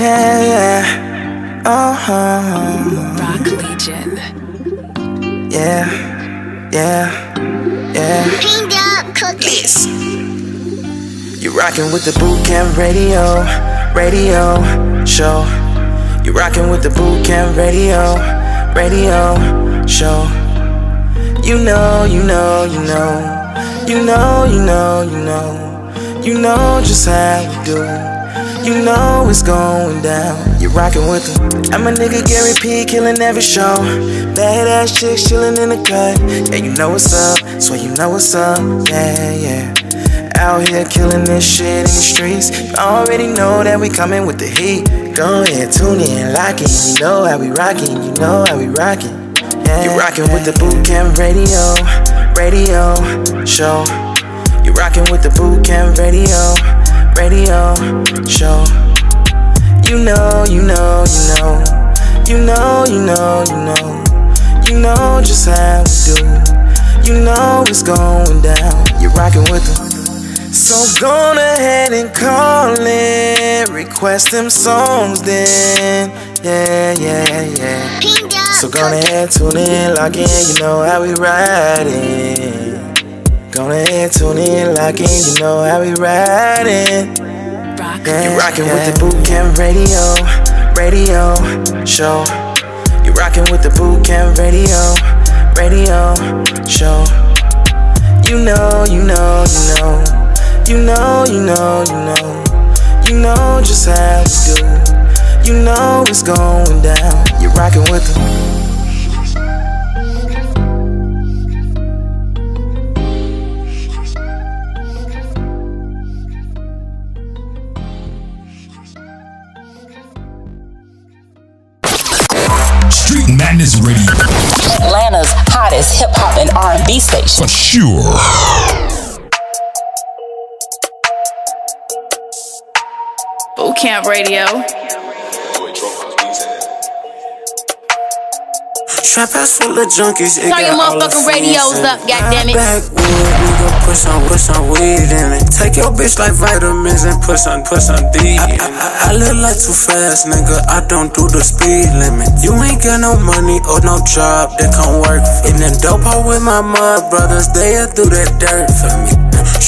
yeah, yeah. Uh-huh. Rock Legion. Yeah, yeah, yeah. Pinged up cookies. You rockin' with the boot camp radio, radio show. You're rockin' with the boot camp radio, radio show. You know, you know, you know, you know, you know, you know, you know just how we do. You know it's going down. You rockin' with them. I'm a nigga Gary P, killing every show. Bad ass chicks chillin' in the cut. Yeah, you know what's up, so you know what's up. Yeah, yeah. Out here killing this shit in the streets. You already know that we coming with the heat. Go ahead, tune in, lock in. You know how we rockin', you know how we rockin'. Yeah, you rockin' with the boot camp radio, radio show. You rockin' with the boot camp radio, radio show. You know, you know, you know, you know, you know, you know, you know just how we do. You know it's going down. You're rockin' with them. So go ahead and call in, request them songs then. Yeah, yeah, yeah. So go ahead, tune in, lock in, you know how we riding. Go ahead, tune in, lock in, you know how we riding. Rock Yeah, you Legion. rockin' with the boot camp radio, radio show. You rockin' with the boot camp radio, radio show. You know, you know, you know, you know, you know, you know, you know just how we do. You know it's going down. You rockin' with them. Madness Radio. Atlanta's hottest hip hop and R&B station. For sure. Boot Camp Radio. Trap house full of junkies. It Turn your the motherfucking radios in up, goddammit. Backwood, nigga, put some, put some weed in it. Take your bitch like vitamins and put some, put some D in it. I, I, I live like too fast, nigga. I don't do the speed limit. You ain't got no money or no job that can work. And then dope out with my mud brothers, they'll do that dirt for me.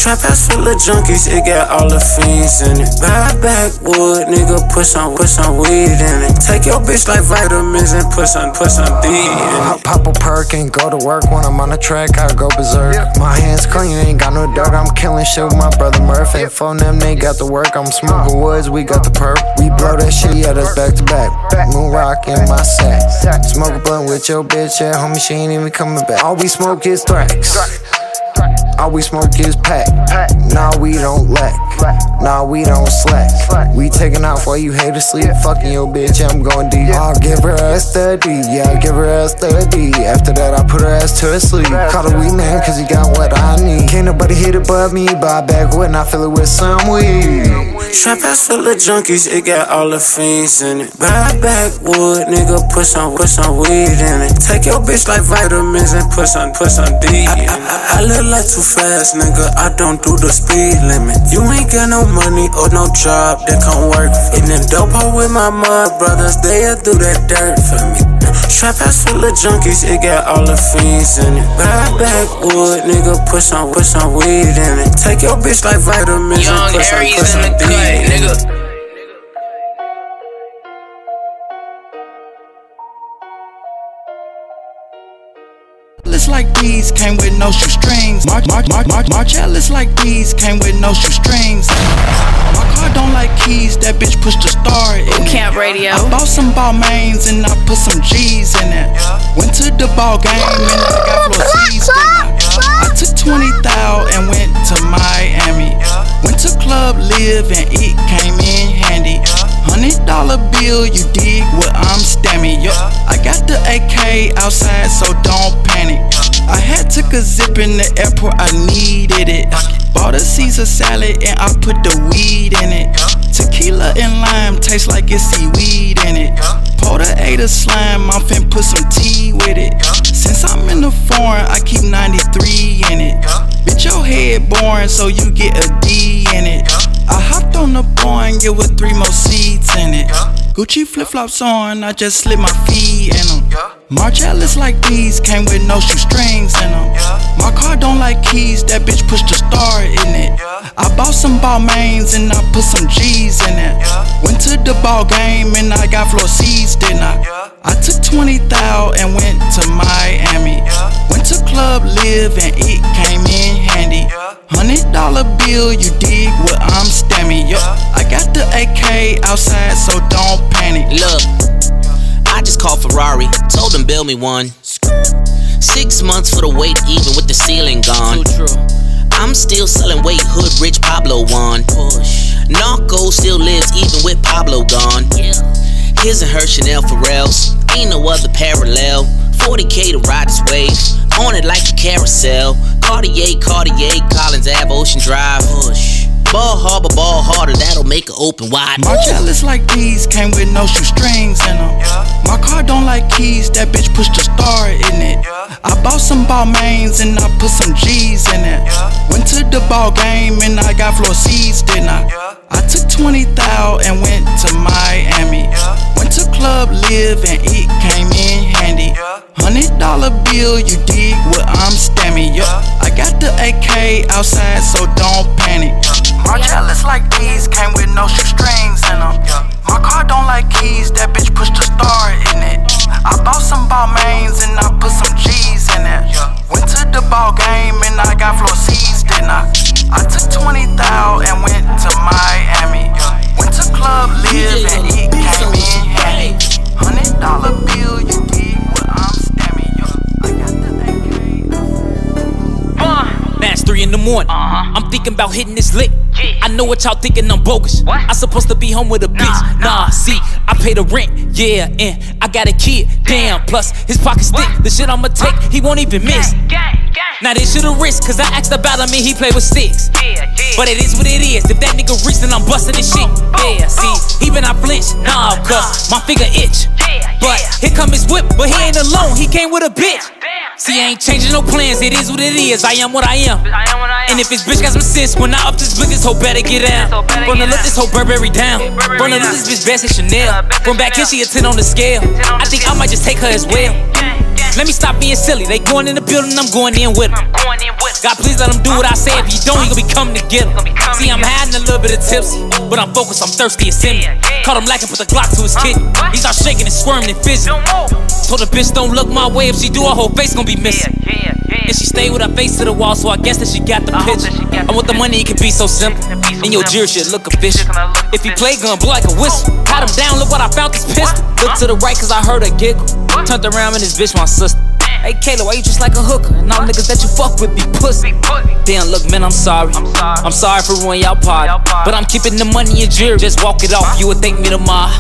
Trap house full of junkies, it got all the fiends in it. Buy backwood, nigga, put some, put some weed in it. Take your bitch like vitamins and put some, put some D in it. I pop a perk and go to work when I'm on the track. I go berserk. My hands clean, ain't got no dirt. I'm killing shit with my brother Murph. And phone them, they got the work. I'm smoking woods, we got the perp. We blow that shit, yeah, that's back to back. Moon rock in my sack. Smoke a blunt with your bitch, yeah, homie, she ain't even coming back. All we smoke is thrax. All we smoke is pack. Nah, we don't lack. Nah, we don't slack. We taking off while you haters sleep. Fucking your bitch, I'm going deep. I'll give her ass the D. Yeah, I'll give her ass the D. After that, I put her ass to sleep. Call her weed man, cause he got what I need. Can't nobody hit it but me. Buy back when I fill it with some weed. Trap house full of junkies, it got all the fiends in it. Buy backwood, nigga, put some, put some weed in it. Take your bitch like vitamins and put some, put some D in it. I, I, I live like too fast, nigga, I don't do the speed limit. You ain't got no money or no job that can work. And then dope out with my mud brothers, they'll do that dirt for me. Trap house full of junkies, it got all the fiends in it. Buy backwood, nigga, put some, put some weed in it. Take your bitch like vitamins Young and put some, put in some the cut, in nigga. Like these came with no shoestrings. March, march, march, march, Margielas like these came with no shoestrings. My car don't like keys, that bitch pushed the star in it. Camp Radio. I bought some Balmains and I put some G's in it. Went to the ball game and I got floor seats. I took 20 thou and went to Miami. Went to Club LIV and it came in handy. Hundred dollar bill, you dig what I'm stamming. I got the AK outside, so don't panic. I had took a zip in the airport, I needed it. Bought a Caesar salad and I put the weed in it. Tequila and lime taste like it's seaweed in it. Porter ate a slime, I'm fin put some tea with it. Since I'm in the foreign, I keep 93 in it. Bitch, your head boring, so you get a D in it. I hopped on the Boeing, get with three more seats in it. Gucci flip flops on, I just slip my feet in them. Margielas like these, came with no shoestrings in them. My car don't like keys, that bitch pushed the star in it. I bought some Balmains and I put some G's in it. Went to the ball game and I got floor seats, didn't I? I took 20 thou and went to Miami. Went to Club LIV and it came in handy. Hundred dollar bill, you dig what I'm stammy. Yo, I got the AK outside, so don't panic. Look, I just called Ferrari, told them build me one. Six months for the wait, even with the ceiling gone. I'm still selling weight, hood rich Pablo one. Narco still lives even with Pablo gone. His and her Chanel Pharrells, ain't no other parallel. 40k to ride this wave, on it like a carousel. Cartier, Cartier, Collins Ave, Ocean Drive. Hush. Bal Harbour, ball harder, that'll make it open wide. Margielas like these, came with no shoestrings in them. My car don't like keys, that bitch pushed a star in it. I bought some Balmains and I put some G's in it. Went to the ball game and I got floor seats, didn't I? I took 20 thou and went to Miami. To Club LIV and it came in handy. Hundred dollar bill, you dig what I'm stammy. Yo, I got the AK outside, so don't panic. Margielas like these, came with no shoestrings in them. My car don't like keys, that bitch pushed the star in it. I bought some Balmains and I put some G's in it. Went to the ball game and I got floor seats, didn't I? I took 20 thou and went to Miami. Went to Club Live and in handy. Hundred dollar bill, you dig what I'm stammy, yo. I got the AK. Three in the morning. I'm thinking about hitting this lick. I know what y'all thinking I'm bogus. I supposed to be home with a bitch. Nah, see, I pay the rent. Yeah, and I got a kid. Damn, plus his pockets thick. The shit I'ma take, he won't even miss. Now this shit a risk, cause I asked about him and he play with sticks. But it is what it is. If that nigga reach, then I'm busting this shit. Yeah, see, even I flinch. Nah, cause my finger itch. But here come his whip, but he ain't alone. He came with a bitch. See, I ain't changing no plans. It is what it is. I am what I am. And if his bitch got some sense, when I up this blick, this hoe better get down. Gonna let this whole Burberry down. Gonna let this bitch best at Chanel. From back here, she a 10 on the scale. I think I might just take her as well. Let me stop being silly. They going in the building, I'm going in with them. God, please let them do what I say. If you don't, you gonna be coming to get get 'em. See, I'm hiding a little bit of tipsy, but I'm focused, I'm thirsty as sin. Caught him lacking, put the Glock to his kidney. He start shaking and squirming and fizzing. Told the bitch, don't look my way. If she do, her whole face gonna be missing. And she stayed with her face to the wall, so I guess that she got the picture. I want the money, it could be so simple. And your jewelry shit look official. If you play gun, blow like a whistle. Pat him down, look what I found this pistol. Look to the right, cause I heard her giggle. Turned around and this bitch my sister. Hey Kayla, why you just like a hooker? And all niggas that you fuck with be pussy. Damn, look, man, I'm sorry. I'm sorry for ruining y'all party. But I'm keeping the money in jewelry. Just walk it off, you would thank me tomorrow.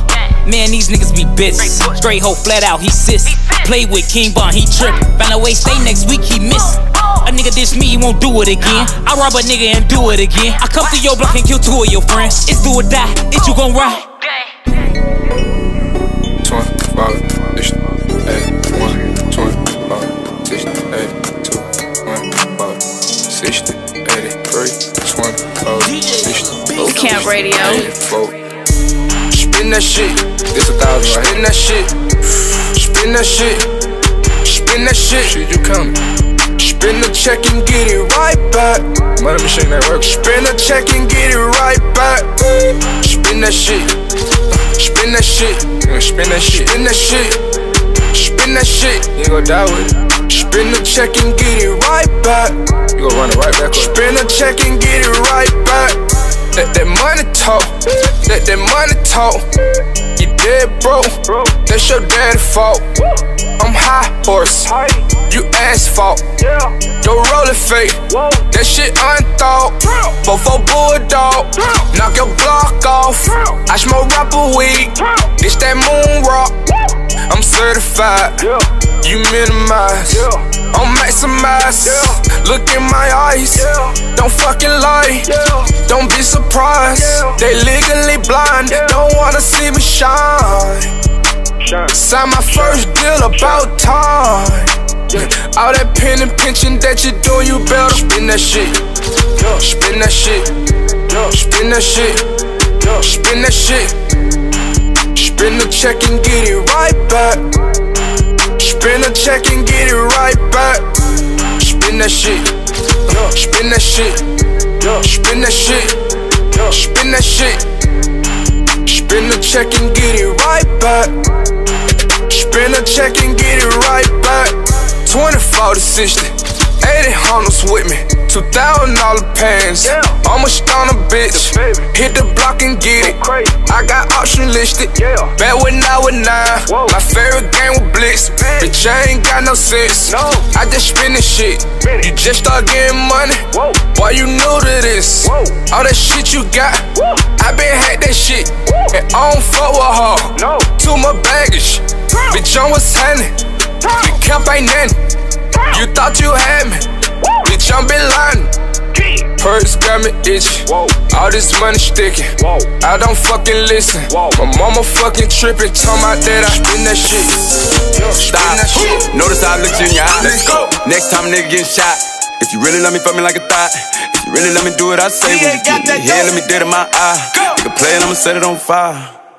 Man, these niggas be bitches. Straight hoe, flat out, he sis. Play with King Bond, he trippin'. Found a way, stay next week, he miss. Oh, oh. A nigga diss me, he won't do it again. I rob a nigga and do it again. I come to your block and kill two of your friends. It's do or die, it's you gon' ride. 25, 60, 83, 25, 60, Bootcamp Radio. 84. Spin that shit, this a thousand? Spin that shit, spin that shit, spin that shit. Shit, you coming? Spin the check and get it right back. Money machine that work. Spin the check and get it right back. Spin that shit. Spin that shit. Spin that shit. Spin that shit. Spin that shit. You gonna die with it. Spin the check and get it right back. You gonna run it right back up. Spin the check and get it right back. Let that money talk. Let that money talk. You dead broke. That's your daddy fault. I'm high horse. You asphalt. Your roller fake. That shit unthought. Before bulldog. Knock your block Certified. You minimize. I'm maximize. Look in my eyes. Don't fucking lie. Don't be surprised. They legally blind. Don't wanna see me shine. Sign my first deal about time. All that pen and pinching that you do, you better spin that shit. Spin that shit. Spin that shit. Spin that shit. Spin the check and get it right back. Spin the check and get it right back. Spin that shit. Spin that shit. Spin that shit. Spin that shit. Spin the check and get it right back. Spin the check and get it right back. 24 to 60. 80 Hondas with me, two thousand dollar pants. Almost on a bitch. Hit the block and get it. I got option listed. Yeah. Back when I was nine, my favorite game was Blitz. Bitch, I ain't got no sense. No. I just spin this shit. You just start getting money. Why you new to this? All that shit you got, I been had that shit. And I don't fuck with her. Too much baggage. Bitch, I'm what's happening. The camp ain't nothing. You thought you had me, bitch, I'm been lying. Purse got me itchy, all this money sticking. I don't fucking listen. My mama fucking tripping, talking about that I spin that shit. Stop. Notice how I looked you in your eye. Let's go. Next time a nigga getting shot. If you really love me, fuck me like a thought. If you really let me do what I say, when you get me here, let me dead in my eye. Nigga play it, I'ma set it on fire.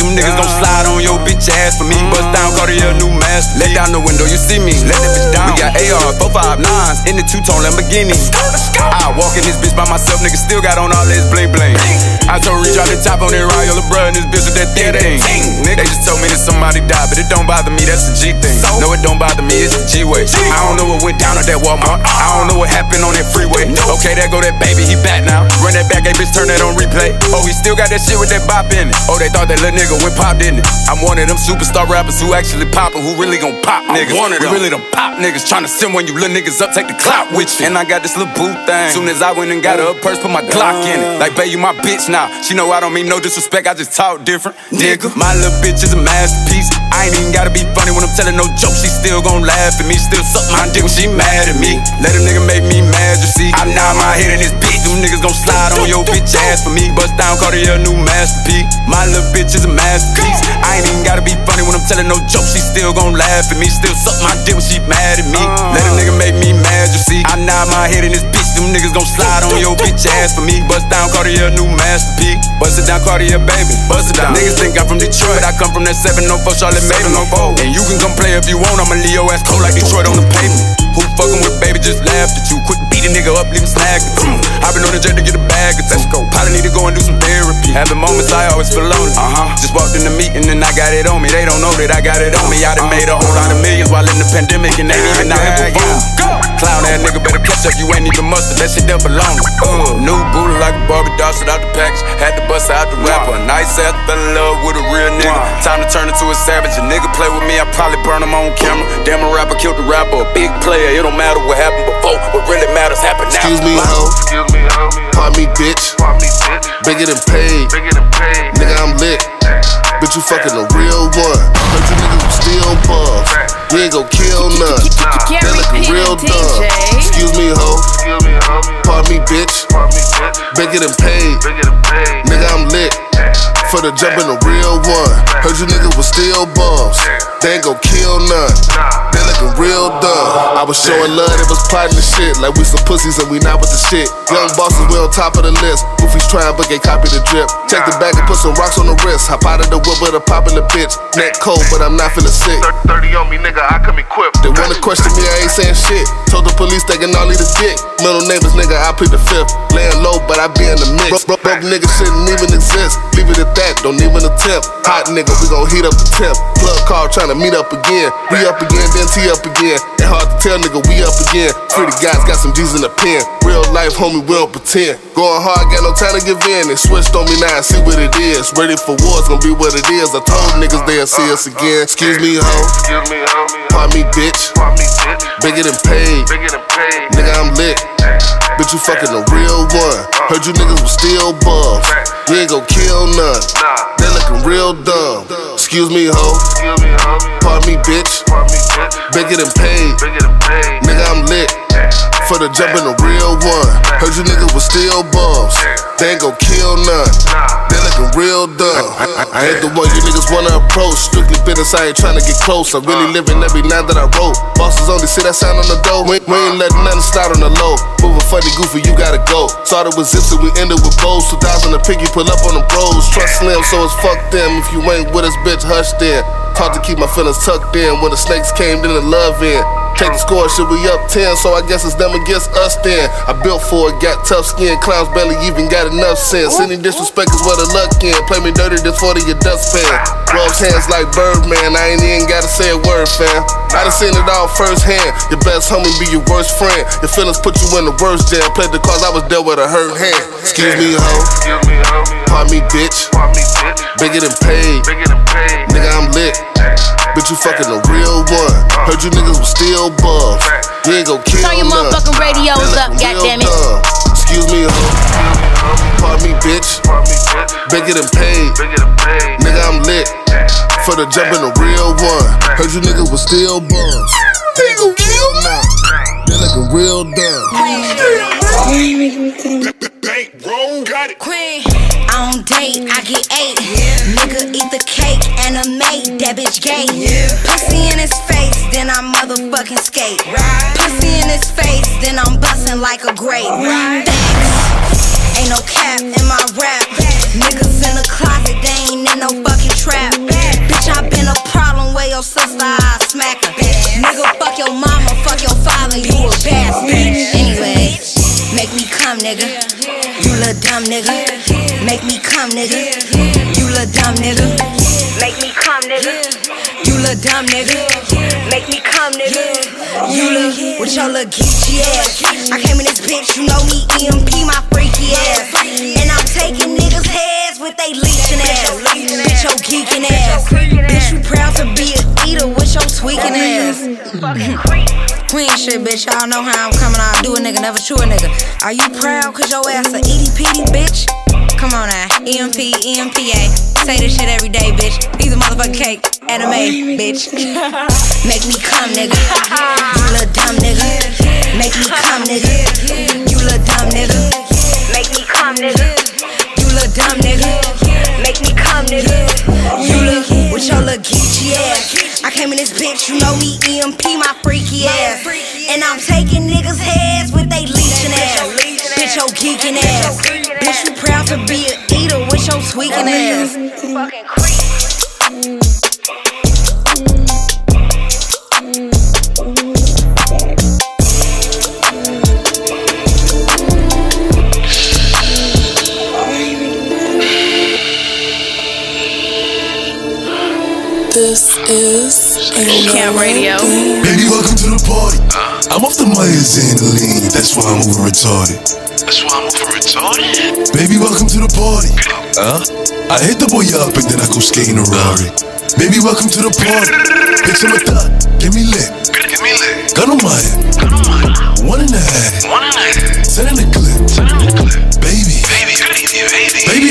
Them niggas gon' slide on your bitch ass for me. Bust down, Cartier, new masterpiece. Let down the window, you see me. Let that bitch down. We got AR, 459s in the two-tone Lamborghini. I walk in this bitch by myself, nigga still got on all this bling bling. I told Reach out the top on that Royal bruh and this bitch with that thing thing. Nigga, they just told me that somebody died, but it don't bother me, that's the G thing. No, it don't bother me, it's a G way. I don't know what went down at that Walmart. I don't know what happened on that freeway. Okay, there go that baby, he back now. Run that back, hey bitch, turn that on replay. Oh, he still got that shit with that bop in it. Oh, they thought that little nigga went pop, didn't it? I'm one of them superstar rappers who actually poppin', who really gon' pop niggas. One of them. We really them pop niggas trying to send when you little niggas up, take the clout with you. And I got this little boo thing. Soon as I went and got her a purse, put my Glock in it. Like, babe, you my bitch now. She know I don't mean no disrespect, I just talk different. Nigga, my little bitch is a masterpiece. I ain't even gotta be funny when I'm telling no jokes. She still gon' laugh at me. Still suck my dick when she mad at me. Let a nigga make me mad, you see. I nod my head in this bitch. Them niggas gon' slide on your bitch ass for me. Bust down, call Cartier, new masterpiece. My little bitch is a masterpiece. I ain't even gotta be funny when I'm telling no jokes. She still gon' laugh at me. Still suck my dick when she mad at me. Uh. Let a nigga make me mad, you see. I nod my head in this bitch. Them niggas gon' slide on your bitch ass for me. Bust down, Cartier, new masterpiece. Bust it down, Cartier, baby. Bust it down. Niggas think I'm from Detroit, but I come from that 704 Charlotte Maiden. And you can come play if you want. I'ma leave your ass cold like Detroit on the pavement. Who fucking with baby just laughed at you. Quick beat a nigga up, leave him snagged. I've been on the jet to get a bag of go. Probably need to go and do some therapy. Having moments I always feel lonely. Uh huh. Just walked in the meeting and I got it on me. They don't know that I got it on me. I done made a whole lot of millions while in the pandemic and they ain't even out here performing. Clown ass nigga better up, you ain't even mustard. That shit there belong. Uh, new booty like a Barbie doll, shit out the package. Had to bust out the rapper. A nice ass fell in love with a real nigga. Time to turn into a savage. A nigga play with me, I probably burn him on camera. Damn, a rapper killed the rapper. A big player, it don't matter what happened before. What really matters happen now. Excuse me, ho. Pardon me, bitch. Bigger than paid, Bigger than paid. Nigga, I'm lit. Bitch, you fucking a real one. Heard you niggas was still buff. We ain't gon' kill none. That lookin' real dumb. Excuse me, ho. Pardon me, bitch. Bigger than paid. Nigga, I'm lit. For the jump in the real one. Heard you niggas was still bums. They ain't gon' kill none. They lookin' real dumb. I was showing love, they was plotting the shit. Like we some pussies and we not with the shit. Young bosses, we on top of the list. Goofies tryin', but they copy the drip. Take the bag and put some rocks on the wrist. Hop out of the whip with a popular bitch. Neck cold, but I'm not feeling sick. 30 on me, nigga, I come equipped. They wanna question me, I ain't saying shit. Told the police they can all eat a dick. Middle neighbors, nigga, I plead the fifth. Laying low, but I be in the mix. Broke, broke nigga shouldn't even exist. Leave it at that, don't even attempt. Hot nigga, we gon' heat up the temp. Plug call tryna meet up again. We up again, then T up again. Ain't hard to tell, nigga, we up again. Pretty guys got some G's in the pen. Real life, homie, we don't pretend. Going hard, got no time to give in. They switched on me now, see what it is. Ready for war, it's gonna be what it is. I told niggas they'll see us again. Excuse me, ho. Pardon me, ho. Why me, bitch. Why me, bitch? Bigger than paid. Bigger than paid. Nigga, I'm lit. Bitch, you fucking a real one. Heard you niggas was still buff. You ain't gon' kill none. They lookin' real dumb. Excuse me, ho. Pardon me, bitch. Bigger than paid. Nigga, I'm lit. For the jump in the real one. Heard you niggas was still bums. They ain't gon' kill none. They looking real dumb. I ain't the one you niggas wanna approach. Strictly business, I ain't tryna get close. I'm really living every night that I wrote. Bosses only see that sound on the door. We, we ain't letting nothing start on the low. Moving funny, goofy, you gotta go. Started with zips and we ended with bows. 2000 a piggy pull up on the bros. Trust slim, so it's fuck them. If you ain't with us, bitch, hush then. Hard to keep my feelings tucked in. When the snakes came, then the love in. Take the score, should we up 10? So I guess it's them against us then. I built for it, got tough skin. Clowns barely even got enough sense. Any disrespect is where the luck in. Play me dirty, this 40 your dustpan. Rubs hands like Birdman, I ain't even gotta say a word, fam. I done seen it all firsthand. Your best homie be your worst friend. Your feelings put you in the worst jam. Played the cards, I was dealt with a hurt hand. Excuse me, ho. Pardon me, bitch. Bigger than paid. Nigga, I'm lit. Bitch, you fucking a real one. Heard you niggas was still buff. You ain't gon' kill me. Turn your motherfucking radios up, goddammit. Excuse me, ho. Pardon me, bitch. Bigger than paid. Nigga, I'm lit. For the jump in the real one. Heard you niggas was still bums. They ain't gon' kill none. They looking real dumb. Queen. On date, I get eight. Nigga eat the cake and a mate. That bitch gay. Pussy in his face, then I motherfucking skate. Pussy in his face, then I'm busting like a grape. Facts. Ain't no cap in my rap. Niggas in the closet, they ain't in no fucking trap. Bitch, I been a problem where your sister, I smack her. Nigga, fuck your mama, fuck your father, you a bastard. Anyway, make me come, nigga. You little dumb nigga. Make me come, nigga. You little dumb nigga. Make me come, nigga. You little dumb nigga. Make me come, nigga. You look with your little geeky ass. I came in this bitch, you know me, EMP, my freaky ass. And I'm taking niggas' heads with they leeching ass. Bitch, your geeking ass. Bitch, you proud to be a eater with your tweaking ass. Queen shit, bitch. Y'all know how I'm coming. I'll do a nigga, never chew a nigga. Are you proud cause your ass a itty bitty bitch? Come on now. EMP, EMPA. Say this shit every day, bitch. These a motherfucking cake. Anime, bitch. Make me come, nigga. You little dumb nigga. Make me come, nigga. You little dumb nigga. Make me come, nigga. You little dumb nigga. Make me come, nigga. You look with your little geeky ass. I came in this bitch, you know me, EMP, my freaky ass. And I'm taking niggas' heads with they leeching ass. Bitch, your geeking ass. Bitch, you proud to be a eater with your tweaking ass. Fucking creep. This is Camp Radio. Baby, welcome to the party. Uh. I'm off the Myers and the lean, that's why I'm over retarded. That's why I'm over retarded. Baby, welcome to the party. Huh? I hit the boy up and then I go skate in a Rari. Baby, welcome to the party. Bitch, I'm a thot. Get me lit. Give me lit. Gun on my head. Gun on my One and a half. One and a half. Send in the clip. Send in the clip. Baby. Baby, baby, baby. Baby, don't. Baby, don't trip. Just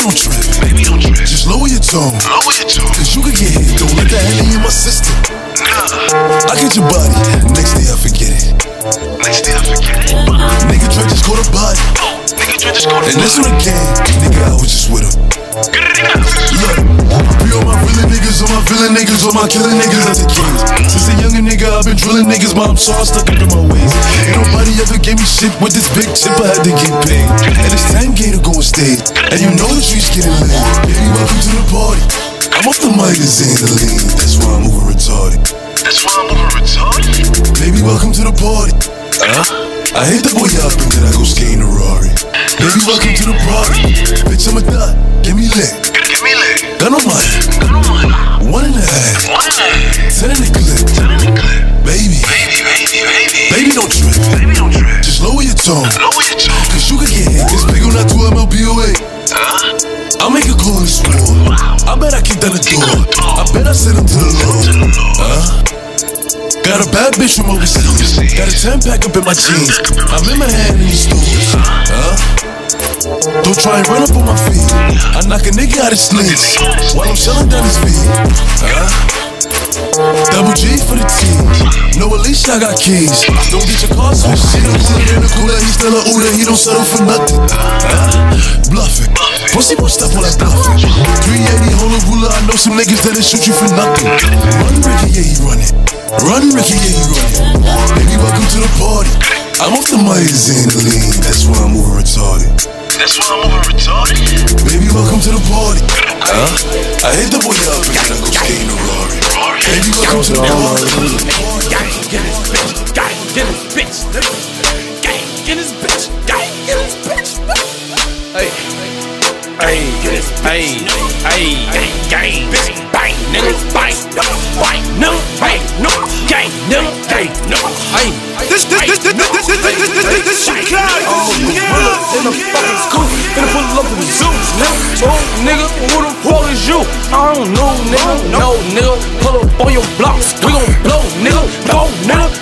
lower your tone. Lower your tone. Cause you could get hit. Don't let that hand in my system. Nah. I get your body. Next day I forget it. Next day I forget it. Nigga Dre just caught a body. Oh, nigga, try to score the body. And this one again. Nigga, I was just with him. Look, be all my real niggas, all my villain niggas, all my killing niggas as a kings. Since a younger nigga, I've been drilling niggas, but I'm so stuck up in my ways. Ain't nobody ever gave me shit with this big chip, I had to get paid. And it's 10K to go and stay. And you know the streets getting laid. Baby, welcome to the party. I'm off the mic and saying the lean, that's why I'm over retarded. That's why I'm over retarded. Baby, welcome to the party. Huh? I hit the boy up and then I go skate in a Rari. Baby, welcome to the party. Bitch, I'm a thot. Get me lit. Get me lit. Gun on my head. Gun on my One and a half. One and a half. Ten in the clip. In the. Baby. Baby, baby, baby. Baby, don't trip. Baby, don't trip. Just lower your tone. Lower your tone. Cause you could get hit. This big on that 2 MLBOA. Huh? I'll make a call and score. I bet I kick down the door. I bet I send him to the Lord. Huh? Got a bad bitch from overseas. Got a 10 pack up in my jeans. I'm in my hand in the stores. Huh? Don't try and run up on my feet. I knock a nigga out his sleeves while I'm shelling down his feet. Huh? Double G for the team. No, at least I got keys. Don't get your car switched. See the put it in the cooler. He still a Uda. He don't settle for nothing. Bluffing. Pussy won't stop all that bluffing. 380 Hola Hula. I know some niggas that'll shoot you for nothing. Run, Ricky, yeah, he running. Run, Ricky, yeah, he running. Baby, welcome to the party. I'm off the Myers and the lean. That's why I'm over retarded. That's why I'm over retarded. Baby, welcome to the party. Huh? I hit the boy up and then I go stay in the Rari. Baby, welcome to the party. Gang, get this bitch. Gang, get this bitch. Gang, get this bitch. Gang, get this bitch. Hey, hey, hey, gang, bang, nigga, bang, bang, no, bang, no, gang, no, gang, no, hey, This, this, this, this, this, this, this, this, this, this shit cloud. Oh, up in the fucking scoop, finna pull up in the zoo, nigga. Oh, nigga, who the fuck is you? I don't know, nigga. No, nigga, pull up on your blocks. We gon' blow, nigga. Nigga. Run, nigga.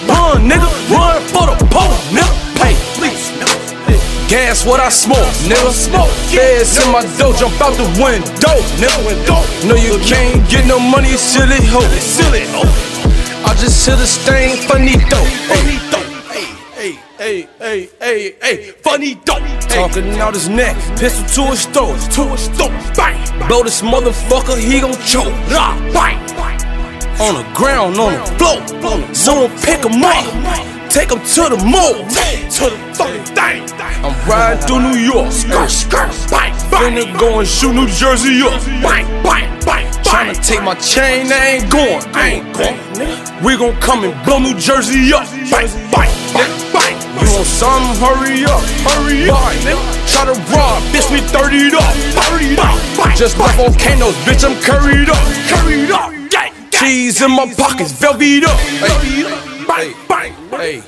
What I smoke, nigga. Smoke. Feds in my dough, jump out the window, nigga. No, you can't get no money, silly hoe. Silly hoe. I just hit a stain, finito. Finito. Hey, hey, hey, hey, hey, hey, funny dope. Talking out his neck, pistol to his throat, to his throat, bang. Blow this motherfucker, he gon' choke, rah, bang. On the ground, on the floor, someone pick him up, take him to the mall, to the fucking thing. I'm riding through New York, skirt, skirt, bike, bang. Finna go and shoot New Jersey up, bike, bike, bang. Tryna take my chain, I ain't going, I ain't going. We gon' come and blow New Jersey up, bike, bike, bike, bang. You want some? Hurry up, hurry up. Try to rob, bitch, we 30'd up, 30'd up. Just left volcanoes, bitch, I'm curried up, curried up. Cheese in my pockets, velvet up. Bang, bang, hey,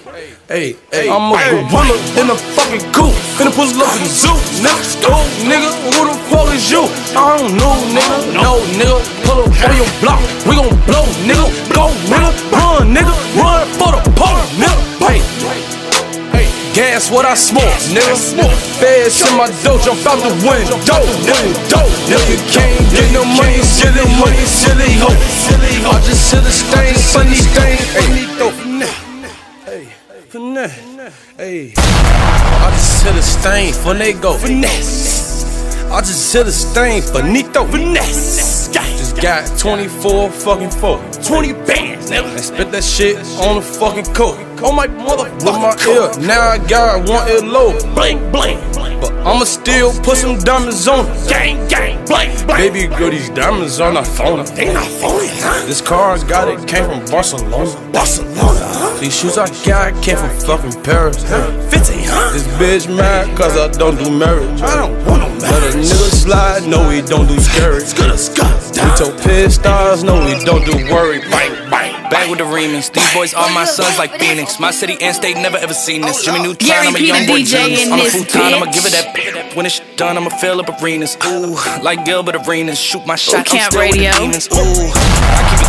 hey, hey. I'm a gorilla in a fucking coop, finna pull up in the zoo, nigga. Oh, nigga, who the fuck is you? I don't know, nigga. No, nigga, pull up on your block, we gon' blow, nigga. Go, nigga, run, nigga, run for the pole, nigga. Hey. Gas what I smoke, nigga. Feds in my dough, jump out the window, nigga. Nigga can't get no money, silly money, silly hoe. I just hit a stain, sunny stain, hey. Hey, hey. I just hit a stain, finnego, finesse. I just hit a stain, finito, finesse. Got 24 fucking four, 20 bands, nigga. And spit that shit on the fucking coat. On my motherfucking my ear. Now I got one ear low, bling bling. But I'ma still put some diamonds on it. Gang gang, bling bling. Baby girl, these diamonds are not phony. They not phony, huh? This car I got it came from Barcelona. Barcelona, huh? These shoes I got came from fucking Paris. Huh? 50, huh? This bitch mad cause I don't do marriage. I don't want no marriage. Let a nigga slide, no he don't do scary. Skutta skutta. We told pit stars, no we don't do worry. Bang bang. Back with the remix. These boys are my sons like Phoenix. My city and state never ever seen this. Jimmy Neutron, I'm a young boy DJ genius. On a futon, I'ma give it that. When it's done, I'ma fill up arenas. Ooh, like Gilbert Arenas. Shoot my shot, I'm Camp still Radio. with the demons. Ooh, I keep it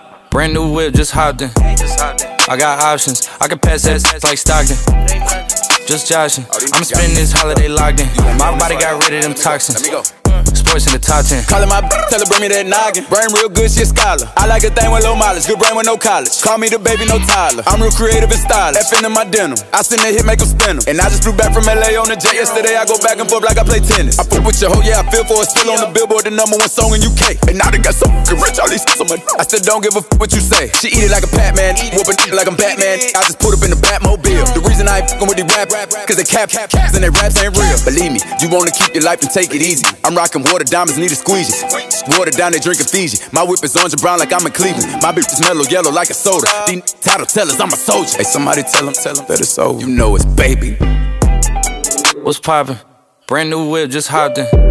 Brand new whip, just hopped in. I got options, I can pass that like Stockton. Just joshing. I'm spending this holiday locked in. My body got rid of them toxins. Sports in the top 10. Callin' my b- tell her bring me that noggin. Brain real good, she a scholar. I like a thing with low mileage, good brain with no college. Call me the baby, no Tyler. I'm real creative and stylish. Effing in my denim. I send a hit, make 'em spin. And I just flew back from LA on the jet yesterday. I go back and forth like I play tennis. I fuck with your hoe, yeah, I feel for it. Still on the billboard, the number one song in UK. And now they got so rich, all these on my I said, don't give a a f what you say. She eat it like a Pac-Man, whooping it like I'm Batman. I just put up in the Batmobile. The reason I ain't fucking with these rap, cause they cap, cap, caps and they raps ain't real. Believe me, you wanna keep your life and take it easy. I'm rocking water diamonds, need a squeegee. Water down, they drinking Fiji. My whip is orange and brown like I'm in Cleveland. My bitch is mellow yellow like a soda. These title tellers, I'm a soldier. Hey, somebody tell them, tell them that it's over. You know it's baby. What's poppin'? Brand new whip, just hopped in.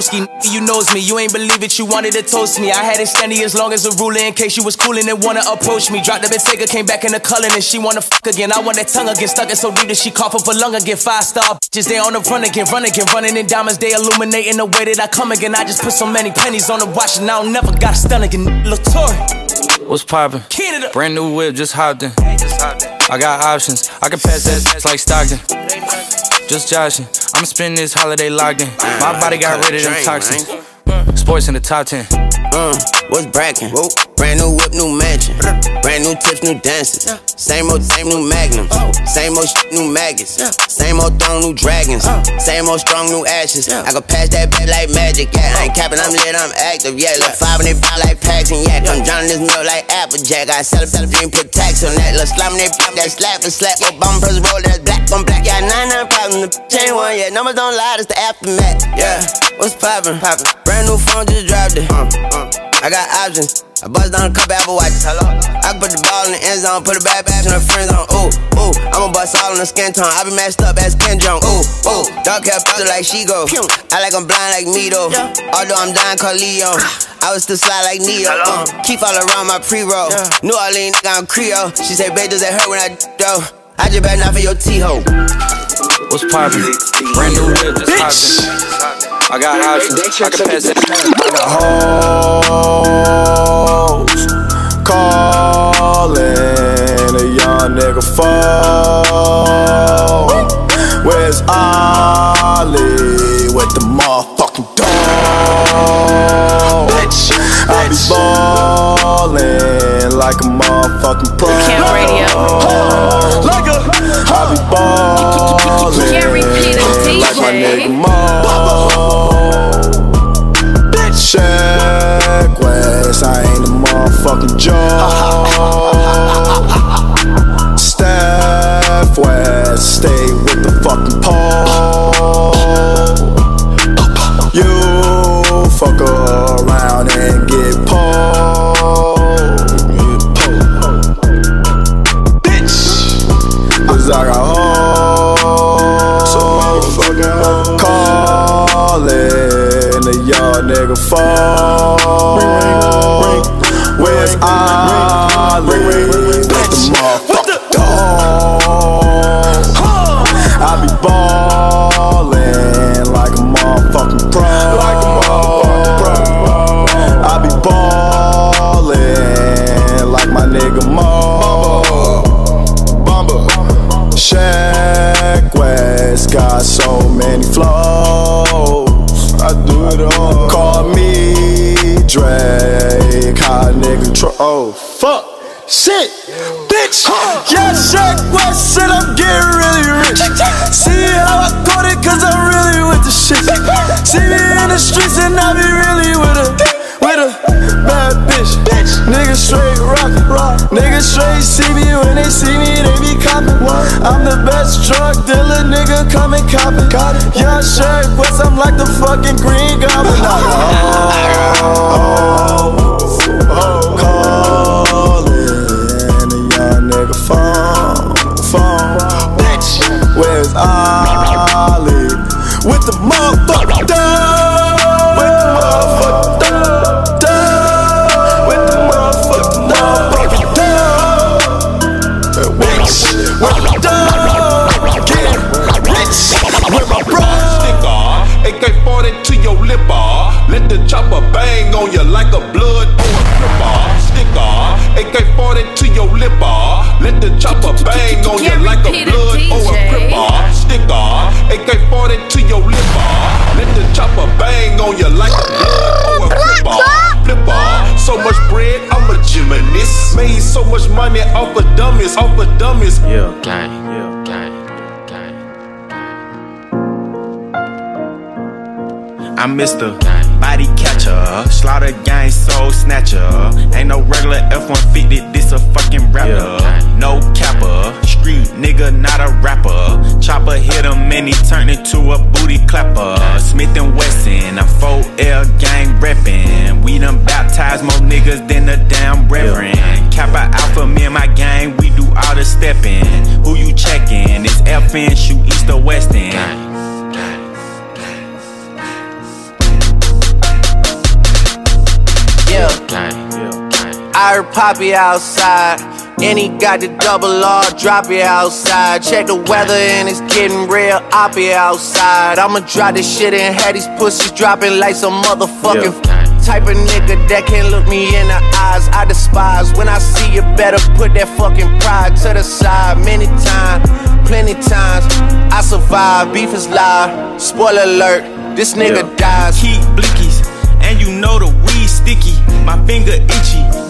broski. You knows me. You ain't believe it. You wanted to toast me. I had it standing as long as a ruler in case you was coolin' and wanna approach me. Dropped the Bentayga, came back in the cullin' and she wanna fuck again. I want that tongue again, stuck it so deep that she cough up a lung again. Five star bitches, they on the run again, run again, running in diamonds, they illuminating the way that I come again. I just put so many pennies on the watch and I don't never got a stun again. Latour. What's poppin'? Canada. Brand new whip, just hopped in. I got options. I can pass that like Stockton. Just joshing. I'ma spend this holiday locked in. My body got rid of them toxins. Sports in the top 10. Uh, what's brackin'? Brand new whip, new mansion. Brand new tips, new dances. Same old, same new magnums. Same old shit, new maggots. Same old throne, new dragons. Same old strong, new ashes. I can pass that back like magic. Yeah, I ain't capping, I'm lit, I'm active. Yeah, look five and they like packs and yeah, come drowning this milk like Applejack. I sell a sell a dream, put tax on that. Look slam they pop that slap and slap. Obama press roll that black on black. Yeah, nine nine problems. The chain one, yeah, numbers don't lie, it's the aftermath. Yeah, what's poppin'? Poppin'. Brand new phone, just dropped it. Uh, uh. I got options. I bust down a couple Apple watches. Hello. I can put the ball in the end zone, put it back back to the friend zone. Ooh, ooh. I'ma bust all in the skin tone. I be messed up as Ken Jeong. Ooh, ooh. Dark hair filter like she go. I like I'm blind like me though. Although I'm dying called Leo. I was still slide like Neo. Uh, keep all around my pre-roll. New Orleans, nigga, I'm Creole. She say, babe, does it hurt when I do? I just better not for your T-ho. What's poppin'? Brand new whip, just hopped in. I got options. I can pass that. I got hoes nigga phone. Where's Ollie with the motherfucking dog? Bitch, I be ballin' like a motherfucking pro. Camp radio. Like a, I be ballin' Can't repeat it, like my nigga Mo. Check West, I ain't a motherfucking joke. Steph West, stay with the fucking pole. You fuck around and get pulled. Bitch, cause I got hoes. So motherfucking calling a young nigga phone. Where's Ollie West got so many flows. I do it all. Call me Drake. How a nigga tro- Oh, fuck. Shit. Bitch. Yeah, Shaq West said I'm getting really rich. See how I got it, cause I'm really with the shit. See me in the streets and I be really with a, with a bad bitch. Niggas straight rockin', rock. Niggas straight see me when they see me, they. I'm the best drug dealer, nigga, come and cop it. Young Shaq West, I'm like the fucking green goblin. Oh, oh, oh. Bang on you like a blood or a gripper. Sticker. AK 40 to your lip bar. Let the chopper bang on you like a blood or a gripper. Flipper. So much bread, I'm a gymnast. Made so much money off of dummies, off of dummies. Yeah, gang. Yeah, gang. I'm Mr. Body catcher, slaughter gang soul snatcher. Ain't no regular F-150, a fucking rapper. No capper, street nigga, not a rapper. Chopper hit him and he turned into a booty clapper. Smith and Wesson, I'm 4L gang reppin'. We done baptized more niggas than the damn reverend. Kappa Alpha, me and my gang, we do all the steppin'. Who you checkin'? It's FN, shoot east or west I heard Poppy outside. And he got the double R, drop it outside. Check the weather and it's getting real, I'll be outside. I'ma drop this shit and have these pussies dropping like some motherfucking type of nigga that can't look me in the eyes. I despise when I see you better put that fucking pride to the side. Many times, plenty times, I survive. Beef is live. Spoiler alert, this nigga dies. Keep blickies, and you know the weed sticky. My finger itchy,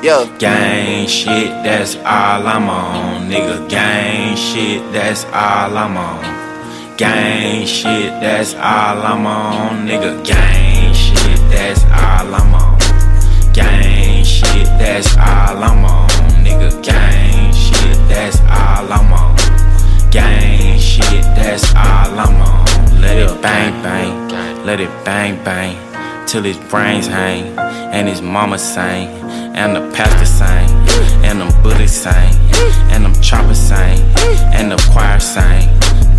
Yeah. Gang shit, that's all I'm on. Nigga, gang shit, that's all I'm on. Gang shit, that's all I'm on. Nigga, gang shit, that's all I'm on. Gang shit, that's all I'm on. Nigga, gang shit, that's all I'm on. Gang shit, that's all I'm on. Let it bang bang, let it bang bang, till his brains hang, and his mama sing, and the pastor sing, and them bullies sing, and them choppers sing, and the choir sing.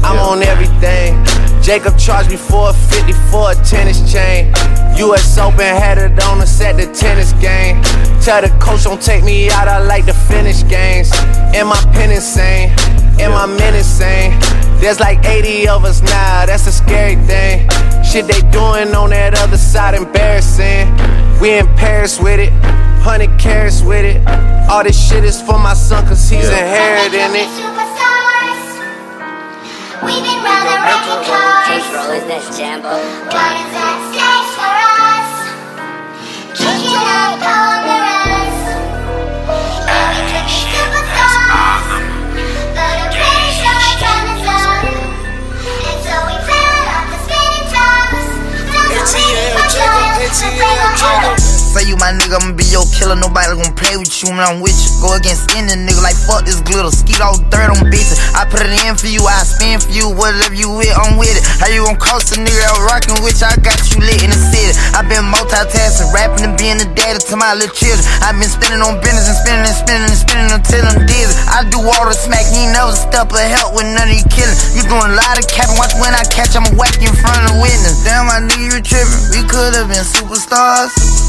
I'm on everything. Jacob charged me 450 for a tennis chain. US Open had it on us at the tennis game. Tell the coach don't take me out, I like to finish games. And my pen insane, and my men insane. There's like 80 of us now, that's a scary thing. Shit they doing on that other side, embarrassing. We in Paris with it, 100 carats with it. All this shit is for my son, cause he's inheriting it. We've been rather wrecking cars. What is that, Jambo? What is that stakes for us? Kicking up on the runs. And we could be superstars. But a pretty short time is up. And so we fell off the spinning tops. Down the lady for fun. Say you my nigga, I'ma be your killer. Nobody gon' play with you when I'm with you. Go against any nigga like fuck this glitter. Skeet all dirt on bitches. I put it in for you, I spin for you. Whatever you with, I'm with it. How you gon' cost a nigga out rockin' with you? I got you lit in the city. I been multitasking, rapping and being the daddy to my little children. I been spinning on business and spinning and spinning and spinning until I'm dizzy. I do all the smack, ain't never step of help with none of you killing. You doing a lot of capping, watch when I catch, I'ma whack you in front of witness. Damn, I knew you trippin'. We could've been superstars.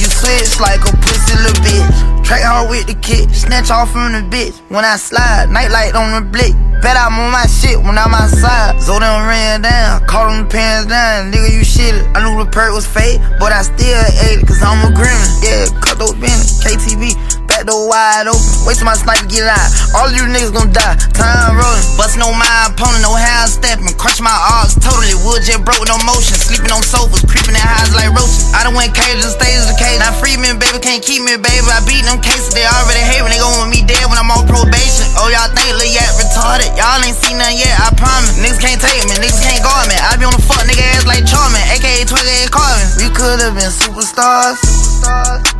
You switch like a pussy little bitch. Track hard with the kick, snatch off from the bitch. When I slide, nightlight on the blick. Bet I'm on my shit when I'm outside. So them ran down, caught them pants down. Nigga, you shit. I knew the perk was fake, but I still ate it, cause I'm a grimace. Yeah, cut those bins, KTV. Back door wide open, wait till my sniper get out. All you niggas gon' die, time rolling. Bustin' on my opponent, no hand stepping. Crunch my arms, totally wood jet broke with no motion. Sleeping on sofas, creeping in highs like roaches. I done went cages and stages the cage. Now free me, baby, can't keep me, baby. I beat them cases, they already hate when they gon' want me dead when I'm on probation. Oh, y'all think Lil Yak retarded? Y'all ain't seen nothing yet, I promise. Niggas can't take me, niggas can't guard me. I be on the fuck nigga ass like Charmin, aka 28 Carvin. We could've been superstars. superstars.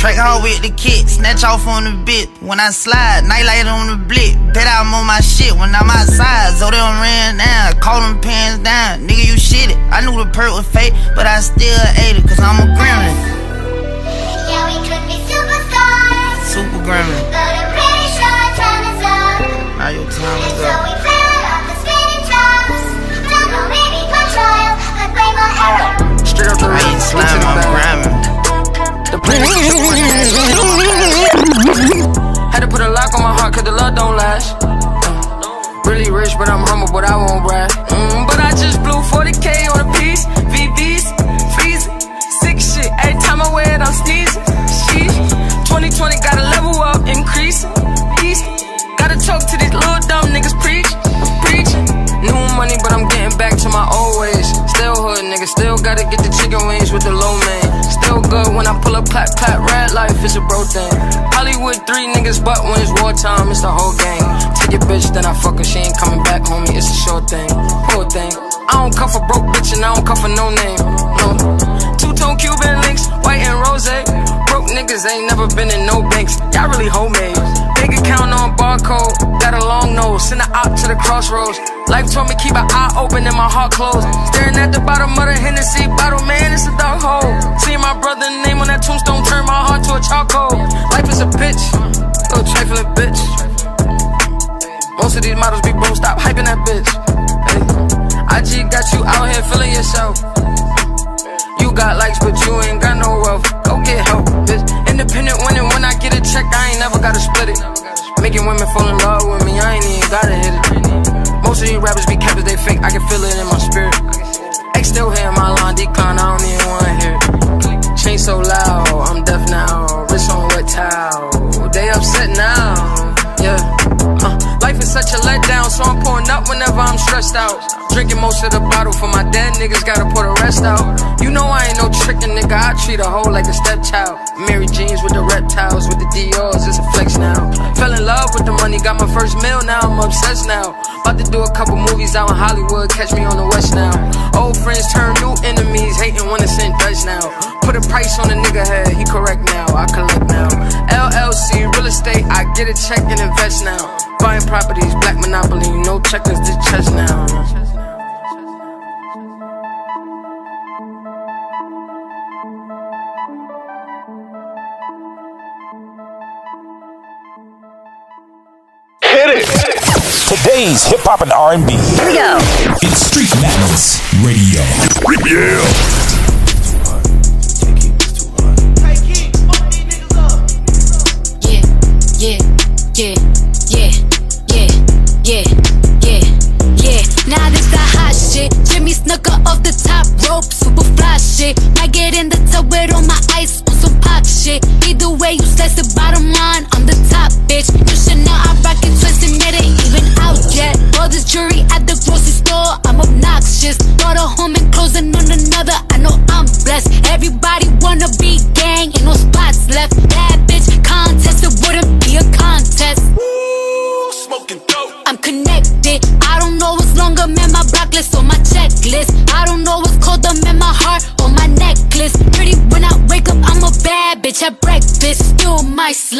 Track hard with the kid, snatch off on the bit. When I slide, nightlight on the blick. Bet I'm on my shit when I'm outside. So them ran down, call them pants down. Nigga, you shit it. I knew the perk was fake, but I still ate it, cause I'm a gremlin. Yeah, we could be superstars. Super gremlin. But I'm pretty sure time is up. Now your time is So up. we fell off the spinning tops. Don't know, maybe for trial, but blame on error. Straight up the I ain't slime, I'm gramming. Had to put a lock on my heart cause the love don't last. Uh, really rich, but I'm humble, but I won't brag. Mm, but I just blew 40k on a piece. VVs, freezing. Sick shit. Every time I wear it, I'm sneezing. Sheesh. 2020 gotta level up, increasing. East. Gotta talk to these little dumb niggas preach. Preaching. New money, but I'm getting back to my old ways. Still hood, nigga. Still gotta get the chicken wings with the low man. Good when I pull up pat pat. Red life is a bro thing. Hollywood three niggas, but when it's wartime, it's the whole gang. Take your bitch, then I fuck her. She ain't coming back, homie. It's a short thing. Poor thing. I don't cuff a broke bitch and I don't cuff a no name. No. Two tone Cuban links, white and rose. Broke niggas ain't never been in no banks. Y'all really homemade. Big account on barcode, got a long nose. Send her out to the crossroads. Life told me keep an eye open and my heart closed. Staring at the bottom of the Hennessy bottle, man, it's a dark hole. Brother's name on that tombstone turn my heart to a charcoal. Life is a bitch, little trifling bitch. Most of these models be broke, stop hyping that bitch. Hey. IG got you out here feeling yourself. You got likes, but you ain't got no wealth. Go get help, bitch. Independent winning when I get a check, I ain't never gotta split it. Making women fall in love with me, I ain't even gotta hit it. Most of these rappers be cappers, they fake, I can feel it in my spirit. X still hearing my line decline, I don't up whenever I'm stressed out. Drinking most of the bottle for my dead niggas, gotta pour the rest out. You know I ain't no trickin' nigga, I treat a hoe like a stepchild. Amiri jeans with the reptiles, with the Dior's, it's a flex now. Fell in love with the money, got my first meal, now I'm obsessed now. About to do a couple movies out in Hollywood, catch me on the west now. Old friends turn new enemies, hating when it's in Dutch now. Put a price on a nigga head, he correct now, I collect now. LLC, real estate, I get a check and invest now. Buying properties, black monopoly, no checkers to chest now. Hit it. Today's hip hop and R&B. Here we go. It's Street Madness Radio. Yeah. Yeah, yeah, yeah, yeah, Now this that hot shit. Jimmy Snuka off the top rope, super fly shit. Might get in the tub with all my ice on some pop shit. Either way, you slice the bottom line, I'm the top bitch. You should know I rock it twisted, it ain't even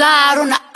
might slide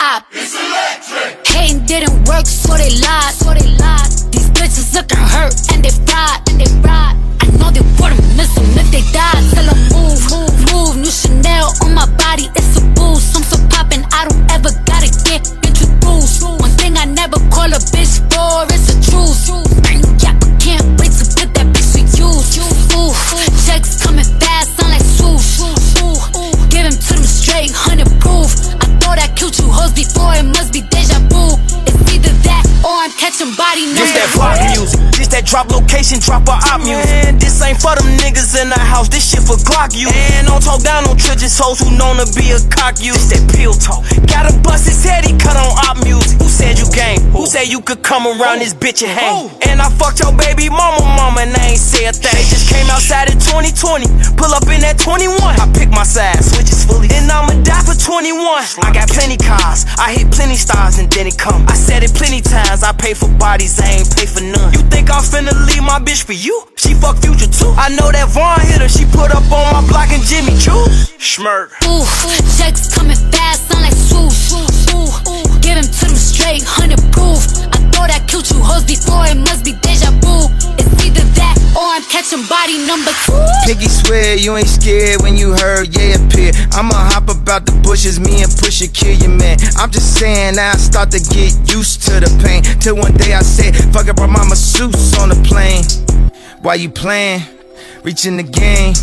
shit for Glock you. And don't talk down on Tridges hoes who known to be a cock you. This that pill talk. Gotta bust his head, he cut on op music. Who said you game? Who said you could come around this bitch and hang? And I fucked your baby mama, mama, and I ain't say a thing. They just came outside in 2020, pull up in that 21. I pick my side, switches fully, and I'ma die for 21. I got plenty cars, I hit plenty stars, and then it come. I said it plenty times, I pay for bodies, I ain't pay for none. You think I'm finna leave my bitch for you? She fuck future too. I know that Von hit her, she put up on my block and Jimmy Choo. Schmirk. Ooh, checks coming fast, sound like to hundred proof. I thought I killed you hoes before, it must be deja vu. It's either that or I'm catching body number two. Piggy swear you ain't scared when you heard yeah appear. I'ma hop about the bushes, me and Pusha kill your man. I'm just saying I start to get used to the pain. Till one day I said, fuck it, brought my masseuse on the plane. Why you playing? Reaching the game,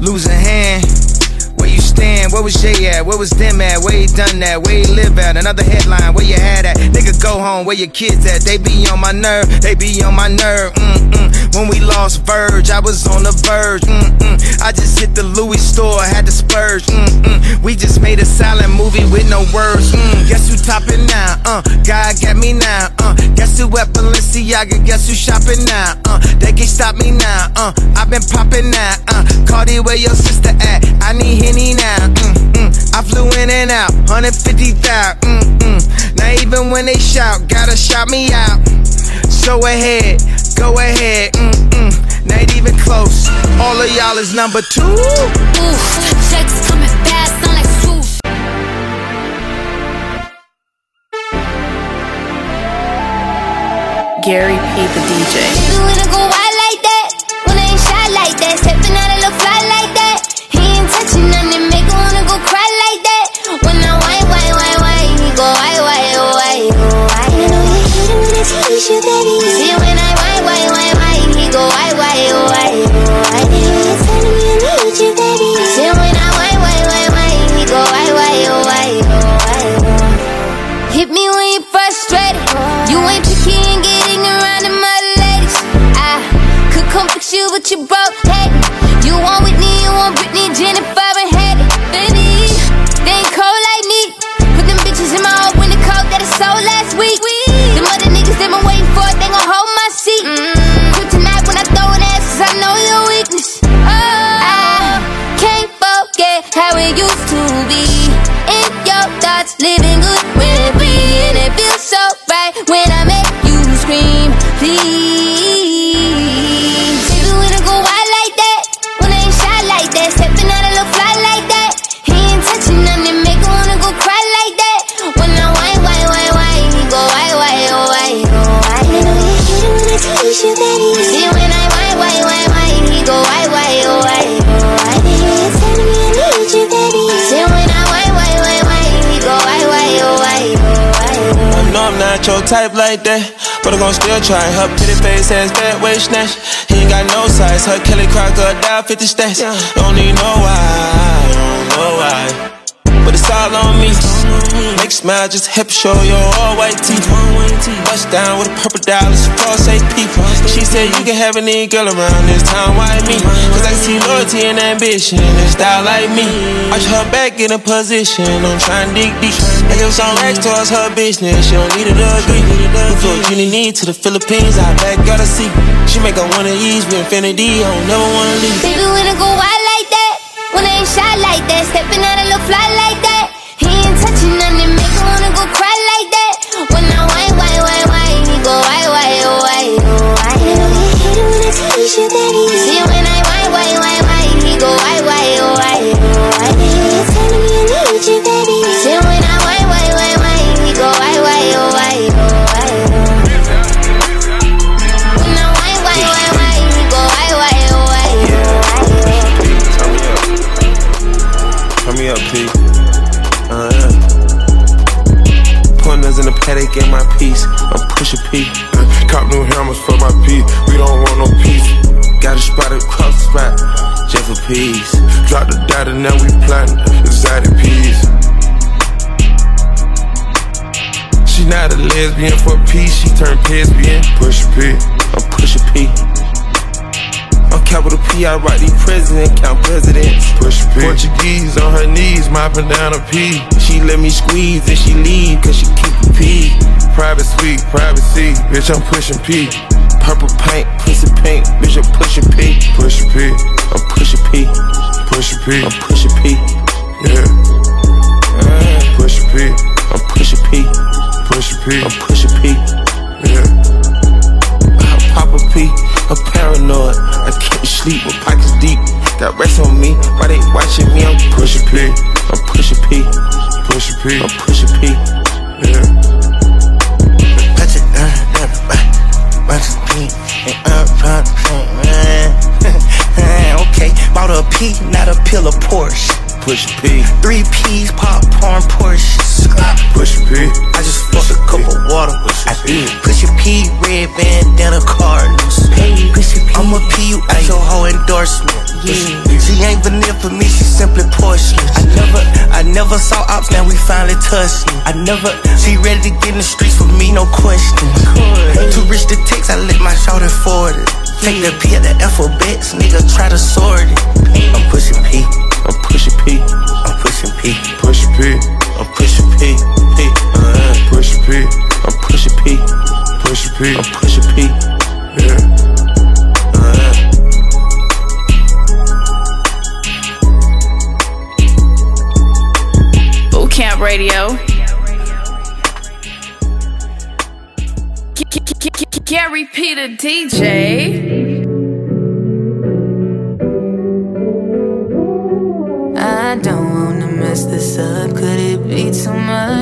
losing hand. Where you stand? Where was Jay at? Where was them at? Where he done that? Where he live at? Another headline, where you had at? Nigga, go home, where your kids at? They be on my nerve, they be on my nerve. Mm-mm. When we lost Verge, I was on the verge. Mm-mm. I just hit the Louis store, had to splurge. Mm-mm. We just made a silent movie with no words. Mm. Guess who topping now? Uh, God got me now. Uh, guess who at Balenciaga? Guess who shopping now? Uh, they can't stop me now. Uh, I've been popping now. Uh, Cardi, where your sister at? I need Henny now. Mm-mm. I flew in and out, 150,000. Mm-mm. Now even when they shout, gotta shout me out. So ahead, go ahead. Mm-mm. Not even close. All of y'all is number two. Ooh, checks coming fast, sound like swoosh. Gary P. the DJ. Baby, when I go wild like that, when I ain't shy like that, tease you, baby. See when I whine, whine, whine, whine, he go oh, whine. You know you're me I need you, baby. See when I whine, whine, whine, whine, he go whine, oh, whine, oh. Hit me when you're frustrated. You ain't picky and getting around the mother ladies. I could come fix you, but you broke. Hey, you want Whitney, you want Britney, Jennifer, and Haley. Baby, they ain't cold like me. Put them bitches in my old winter coat that I sold last for it, they gon' hold my seat. Kryptonite type like that, but I'm gon' still try. Her pretty face ass fat waist snatch. He ain't got no size. Her Kelly crocodile 50 stacks. Don't even know why, don't know why. But it's all on me. Make smile, just hip show your all white teeth. Bust down with a purple dollars, false AP. She said you can have any girl around this town, why me? Cause I can see loyalty and ambition and style like me. Watch her back in a position, I'm trying to dig deep. I give some racks towards her business, she don't need agree. We flew Genie need to the Philippines, I back gotta see. She make her wanna ease with infinity, I don't never wanna leave. Baby, when I go that, when ain't shy like that, stepping out a little fly like that. Pointers in the my piece. I'm push a P. Cop new hammers for my P. We don't want no peace. Got a spot across the spot. Just for peace. Drop the data, now we plantin' exotic peas. She not a lesbian for peace. She turned lesbian. Push a P. I'm push a P. I'm capital P. I write these president, count presidents. Push a P. Portuguese on her knees, mopping down a P. She let me squeeze and she leave cause she keep P. Private suite, privacy, bitch, I'm pushing P. Purple paint, pussy paint, bitch, I'm pushing P. Push P, I'm pushing P. Push P, I'm pushing P. Yeah. yeah. Push P, I'm pushing P. Push P, I'm pushing P. Yeah. I pop a P, I'm paranoid. I can't sleep with pockets deep. Got rest on me, why they watching me? I'm pushing P. I'm pushing P. Push P. I'm pushing P. Yeah. okay, bought a P, not a pill of Porsche. Push P. Three P's, pop, porn, Porsche. Push P. I just fucked a cup of water. I did. Push your P, red bandana, Cardinals. Push your P. I'ma P you at your whole endorsement. Yeah. She ain't vanilla for me, she simply porcelain. I never, I never saw ops, now we finally touching. I never, she ready to get in the streets for me, no question. Too rich to text, I let my shoulder and forward it. Take the P of the alphabets, nigga, try to sort it. I'm pushing P. I'm pushing P. I'm pushing P. Push P. I'm pushing P. P. Uh, push P. I'm pushing P. Push P. I'm pushing P. Yeah. Radio. Gary Peter DJ. I don't wanna mess this up. Could it be too much?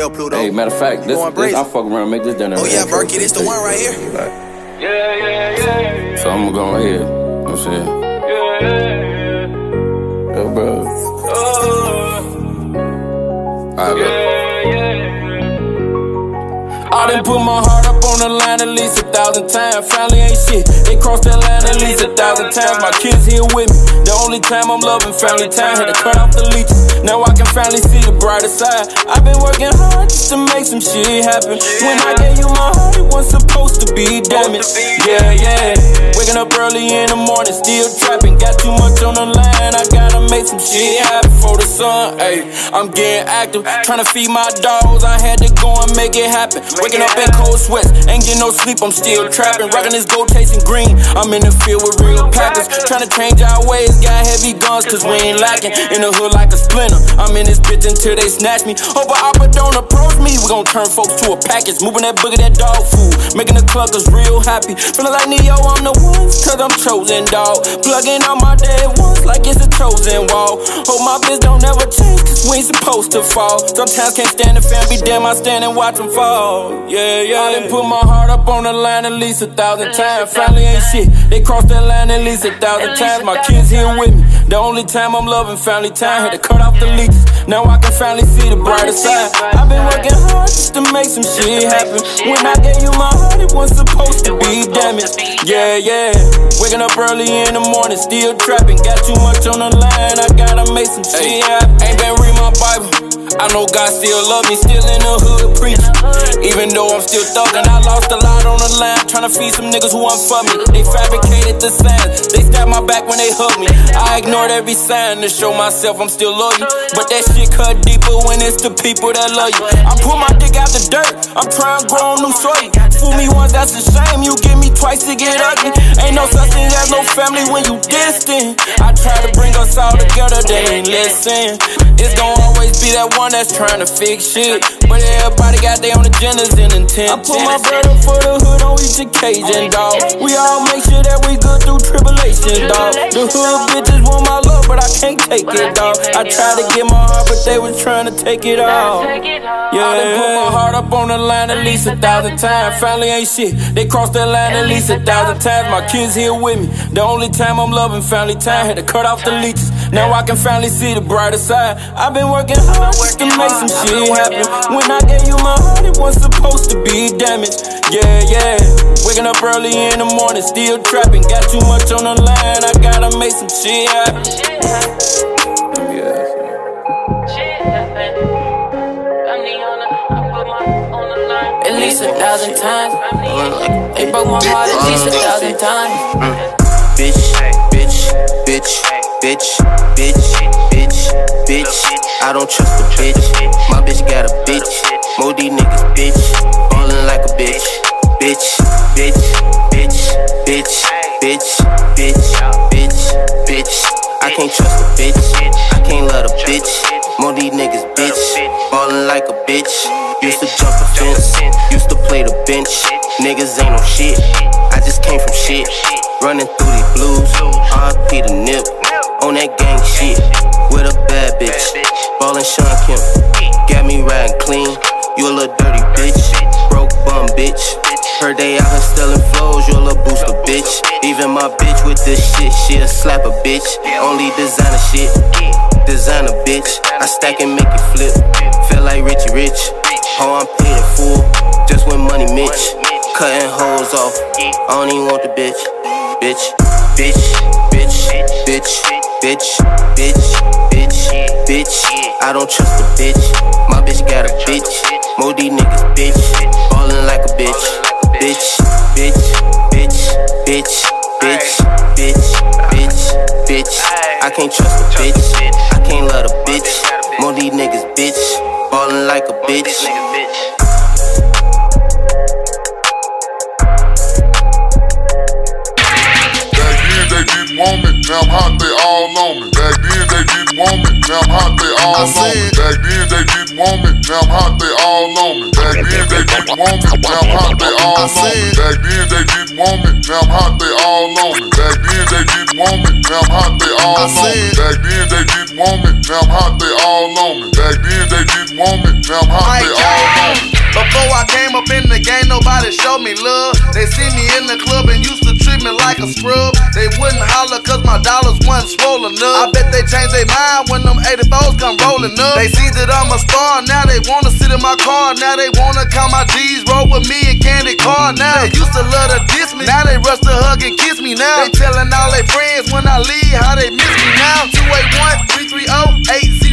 yo, Pluto. Hey, matter of fact, this, this, I fuck around make this dinner. Oh, yeah, Berkey, this the one right here. Yeah, yeah, yeah, yeah. So I'm gonna go ahead. I'm saying. Yeah, yeah, yeah. Yo, bro. Oh. All right, bro. Yeah, yeah, yeah. I didn't put my heart up the line at least a thousand times. Family ain't shit. They crossed that line at least a thousand times. My kids here with me. The only time I'm loving family time. Had to cut off the leeches. Now I can finally see the brighter side. I've been working hard just to make some shit happen. When I gave you my heart, it wasn't supposed to be damaged. Yeah, yeah. Waking up early in the morning, still trapping. Got too much on the line. I gotta make some shit happen for the sun. Ayy, I'm getting active. Trying to feed my dogs. I had to go and make it happen. Waking up in cold sweats. Ain't get no sleep. I'm still trapping. Rocking this gold chasing green. I'm in the field with real packers. Trying to change our ways. Got heavy guns, cause we ain't lacking. In the hood like a splinter. I'm in this bitch until they snatch me. Hope a oppa don't approach me. We gon' turn folks to a package. Moving that boogie, that dog food. Making the cluckers real happy. Feeling like Neo, I'm the one. Cause I'm chosen, dog. Plugging on my dead ones like it's a chosen wall. Hope my biz don't ever change, cause we ain't supposed to fall. Sometimes can't stand the fan, be damn, I stand and watch them fall. Yeah, yeah. I done put my heart up on the line at least a thousand times. Family ain't shit. They crossed that line at least a thousand times. My kids here with me. The only time I'm loving family time. Had to cut off the leaks. Now I can finally see the brighter side. I've been working hard just to make some shit happen. When I gave you my heart, it wasn't supposed to be damaged. Yeah, yeah. Waking up early in the morning, still trapping. Got too much on the line, I gotta make some shit happen. Ain't been read my Bible. I know God still love me, still in the hood preaching. Even though I'm still thugging, I lost a lot on the line. Trying to feed some niggas who want for me. They fabricated the signs, they stabbed my back when they hugged me. I ignored every sign to show myself I'm still loyal. But that shit cut deeper when it's the people that love you. I pull my dick out the dirt, I'm trying to grow new soil. Fool me once, that's a shame. You give me twice to get ugly. Ain't no such thing as no family when you distant. I try to bring us all together, they ain't listen. It's gonna always be that one that's trying to fix shit. But everybody got their own agendas and intent. I put my brother for the hood on each occasion, dog. We all make sure that we good through tribulation, dog. The hood bitches want my love, but I can't take it, dog. I tried to get my heart, but they was trying to take it all. Yeah, I done put my heart up on the line at least a thousand times. Family ain't shit. They crossed that line at least a thousand times. My kids here with me. The only time I'm loving family time. Had to cut off the leeches. Now I can finally see the brighter side. I've been working hard just to make some shit happen. When I gave you my heart, it wasn't supposed to be damaged. Yeah, yeah. Waking up early in the morning, still trapping. Got too much on the line, I gotta make some shit happen. At least a thousand times. They broke my heart at least a thousand times. Bitch, bitch, bitch, bitch, bitch, bitch, bitch. I don't trust a bitch. My bitch got a bitch. More these niggas bitch. Ballin' like a bitch. Bitch, bitch, bitch, bitch, bitch, bitch, bitch, bitch. I can't trust a bitch. I can't let a bitch. More these niggas bitch. Ballin' like a bitch. Used to jump the fence. Used to play the bench. Niggas ain't no shit. I just came from shit. Running through these blues. RP the nip. On that gang shit. With a bad bitch. Ballin' Shawn Kemp. Got me riding clean. You a little dirty bitch. Broke bum bitch. Heard they out here stealing flows, you a little booster bitch. Even my bitch with this shit, slap a bitch. Only designer shit, designer bitch. I stack and make it flip. Feel like Richie Rich. Oh, I'm paid in full, just with money Mitch. Cutting hoes off, I don't even want the bitch. Bitch, bitch, bitch, bitch, bitch, bitch, bitch, bitch. I don't trust a bitch. My bitch got a bitch. More these niggas bitch. Ballin' like a bitch. Bitch, bitch, bitch, bitch, bitch, bitch, bitch, bitch. I can't trust a bitch. I can't let a bitch. More these niggas bitch. Ballin' like a bitch. Want me, now I'm hot, they all on me. Back then they didn't want me, now I'm hot, they all on me. Back then they didn't want me, now I'm hot, they all on me. Back then they didn't want me, now I'm hot, they all on me. Back then they didn't want me, now I'm hot, they all on me. Back then they didn't want me, now I'm hot, they all on me. Back then they didn't want me, now I'm hot, they all on me. Back then they didn't want me, now I'm hot, they all on me. Before I came up in the game, nobody showed me love. They see me in the club and to treat me like a scrub. They wouldn't holler cause my dollars wasn't swollen up. I bet they changed their mind when them 84s come rolling up. They see that I'm a star, now they wanna sit in my car. Now they wanna count my G's, roll with me and candy car. Now they used to love to diss me, now they rush to hug and kiss me. Now they telling all their friends when I leave how they miss me. Now 281 330 8004.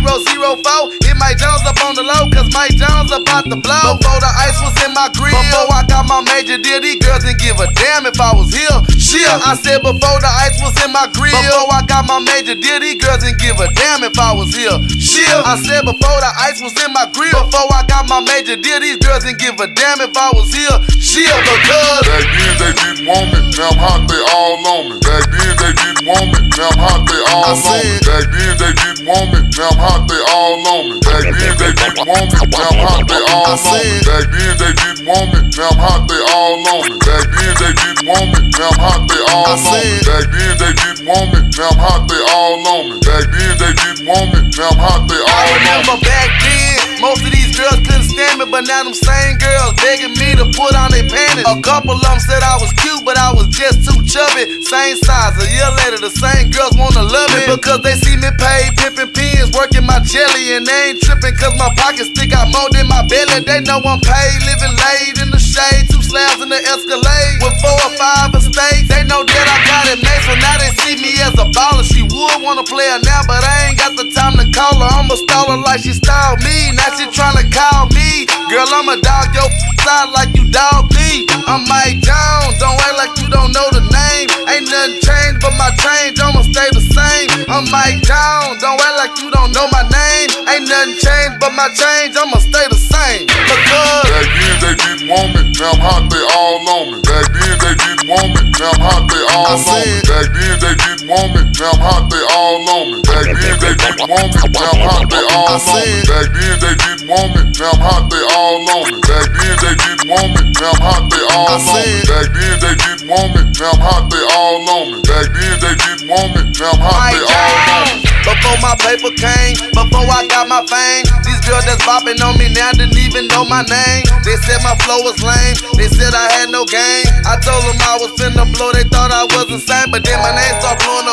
Hit Mike Jones up on the low, cause Mike Jones about to blow. Before the ice was in my grill, before I got my major deal, these girls didn't give a damn if I was here. Shit, I said before the ice was in my grill, before I got my major deal, these girls didn't give a damn if I was here. Shit, I said before the ice was in my grill, before I got my major deal, these girls didn't give a damn if I was here. Shit, because back then they didn't want me, now I'm hot, they all on me. Back then they didn't want me, now I'm hot, they all on me. Back then they didn't want me, now I'm hot, they all on me. Back then they didn't want me, now I'm hot, they all on me. Back then they didn't want me, now I'm hot, they all on me. Back then they didn't want me, now I'm hot, they all on me. Back then they didn't want me, now I'm hot, they all on me. Back then they didn't want me, now I'm hot, they all I on me. remember back then, most of these girls couldn't stand me, but now them same girls begging me to put on their panties. A couple of them said I was cute, but I was just too chubby. Same size, a year later, the same girls wanna love me because they see me pay pimping pins, working my jelly, and they ain't tripping cause my pockets stick out more than my belly. They know I'm paid, living late in the shade, two slabs in the Escalade with four or five estates. They know that I got it made, so now they see me as a baller. She would wanna play her now, but I ain't got the time to call her. I'ma stall her like she styled me. Now she tryna call me. Girl, I'ma dog your side like you dog me. I'm Mike Jones, don't act like you don't know the name. Ain't nothing changed but my change, I'ma stay the same. I'm Mike Jones, don't act like you don't know my name. Ain't nothing changed but my change, I'ma stay the same. Because Back then they didn't want me, now I'm hot, they all on me. Back then they didn't want me, now I'm hot, they all on me. Back then they didn't want me, now I'm hot, they all on me. Back then they didn't want me, now I'm hot, they all on me. Back then they didn't want me, now I'm hot, they all on me. Back then they didn't want me, now I'm hot, they all on me. Back then they didn't want me, now I'm hot, they all on me. Back then they didn't want me, now I'm hot, they all on me. Before my paper came, before I got my fame, these girls that's bopping on me now didn't even know my name. They said my flow was lame, they said I had no game. I told them I was finna blow, they thought I was insane, but then my name started blowing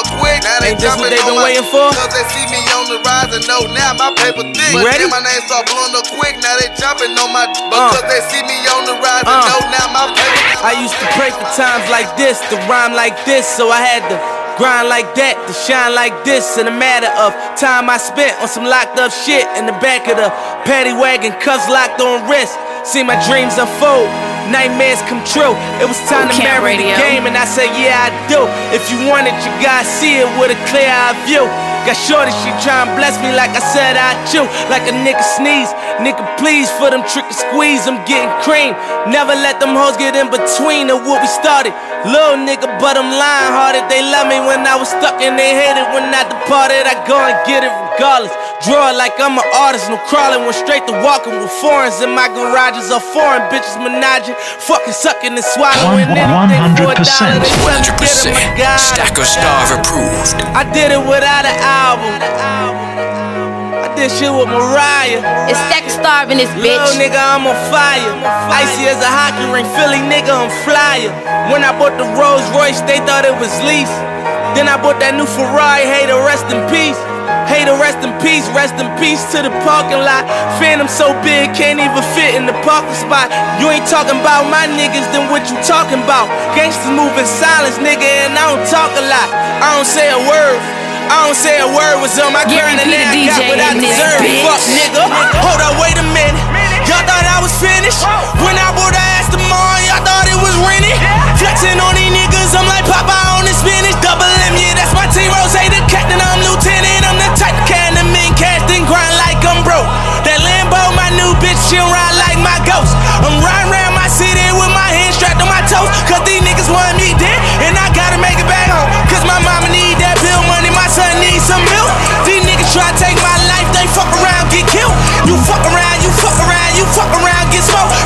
Ain't this what they been my waiting for? Cause they see me on the rise and know now my paper thick. Ready? then my name start blowing up quick, now they jumping on my because they see me on the rise and Uh. know now my paper I used to pray for times like this, to rhyme like this, so I had to grind like that, to shine like this. In a matter of time I spent on some locked up shit in the back of the paddy wagon, cuffs locked on wrist. See my dreams unfold, nightmares come true. It was time to marry Radio. the game, and I said, Yeah, I do. If you want it, you gotta see it with a clear eye view. Got shorty, she tryin' bless me like I said I chew. Like a nigga sneeze. Nigga, please, for them trick and squeeze, I'm getting cream. Never let them hoes get in between of what we started. Little nigga, but I'm lying hearted. They love me when I was stuck and they hated when I departed. I go and get it regardless. Draw it like I'm an artist, no crawling. Went straight to walking with foreigns in my garages. Are foreign bitches menaging, fucking sucking and swallowing anything for a dollar. They tell me get it, my God. Stack of Star approved. I did it without an album. I did shit with Mariah. It's Stack Star in this bitch. Little nigga, I'm on fire. Icy as a hockey ring, Philly nigga, I'm flyer. When I bought the Rolls Royce, they thought it was lease. Then I bought that new Ferrari, hey, to rest in peace. To rest in peace, rest in peace to the parking lot. Phantom so big, can't even fit in the parking spot. You ain't talking about my niggas, then what you talking about? Gangsters move in silence, nigga, and I don't talk a lot. I don't say a word. I don't say a word was on my Gary grind and now I the got what I deserve. bitch. Fuck nigga. Hold up, wait a minute. Y'all thought I was finished? When I bought the Aston Martin, y'all thought it was rented? Flexing on these niggas, I'm like Papa on the spinach. Double M, yeah, that's my team. Ross, the captain, I'm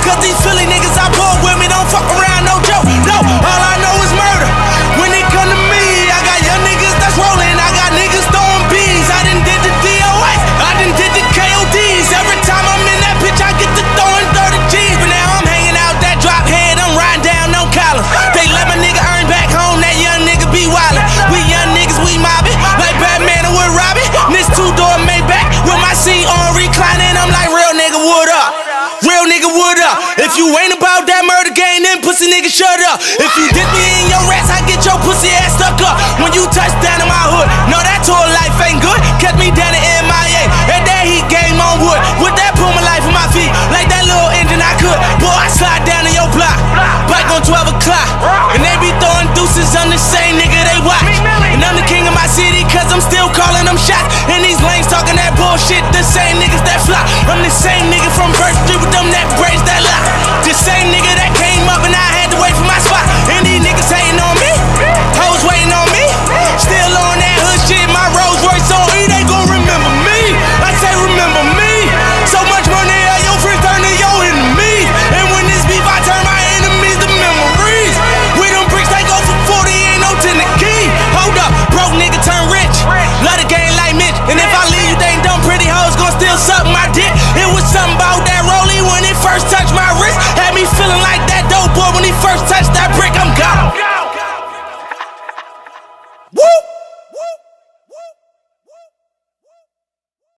Cause these feeling If you dip me in your rats, I get your pussy ass stuck up. When you touch down in my hood, no, that tour life ain't good. Kept me down in MIA, and that heat game on wood. With that pull my life on my feet, like that little engine I could. Boy, I slide down in your block, bike on 12 o'clock. And they be throwing deuces on the same nigga they watch. And I'm the king of my city, cause I'm still calling them shots. And these lanes talking that bullshit, the same niggas that fly. I'm the same nigga from Street with them neck braids that bread.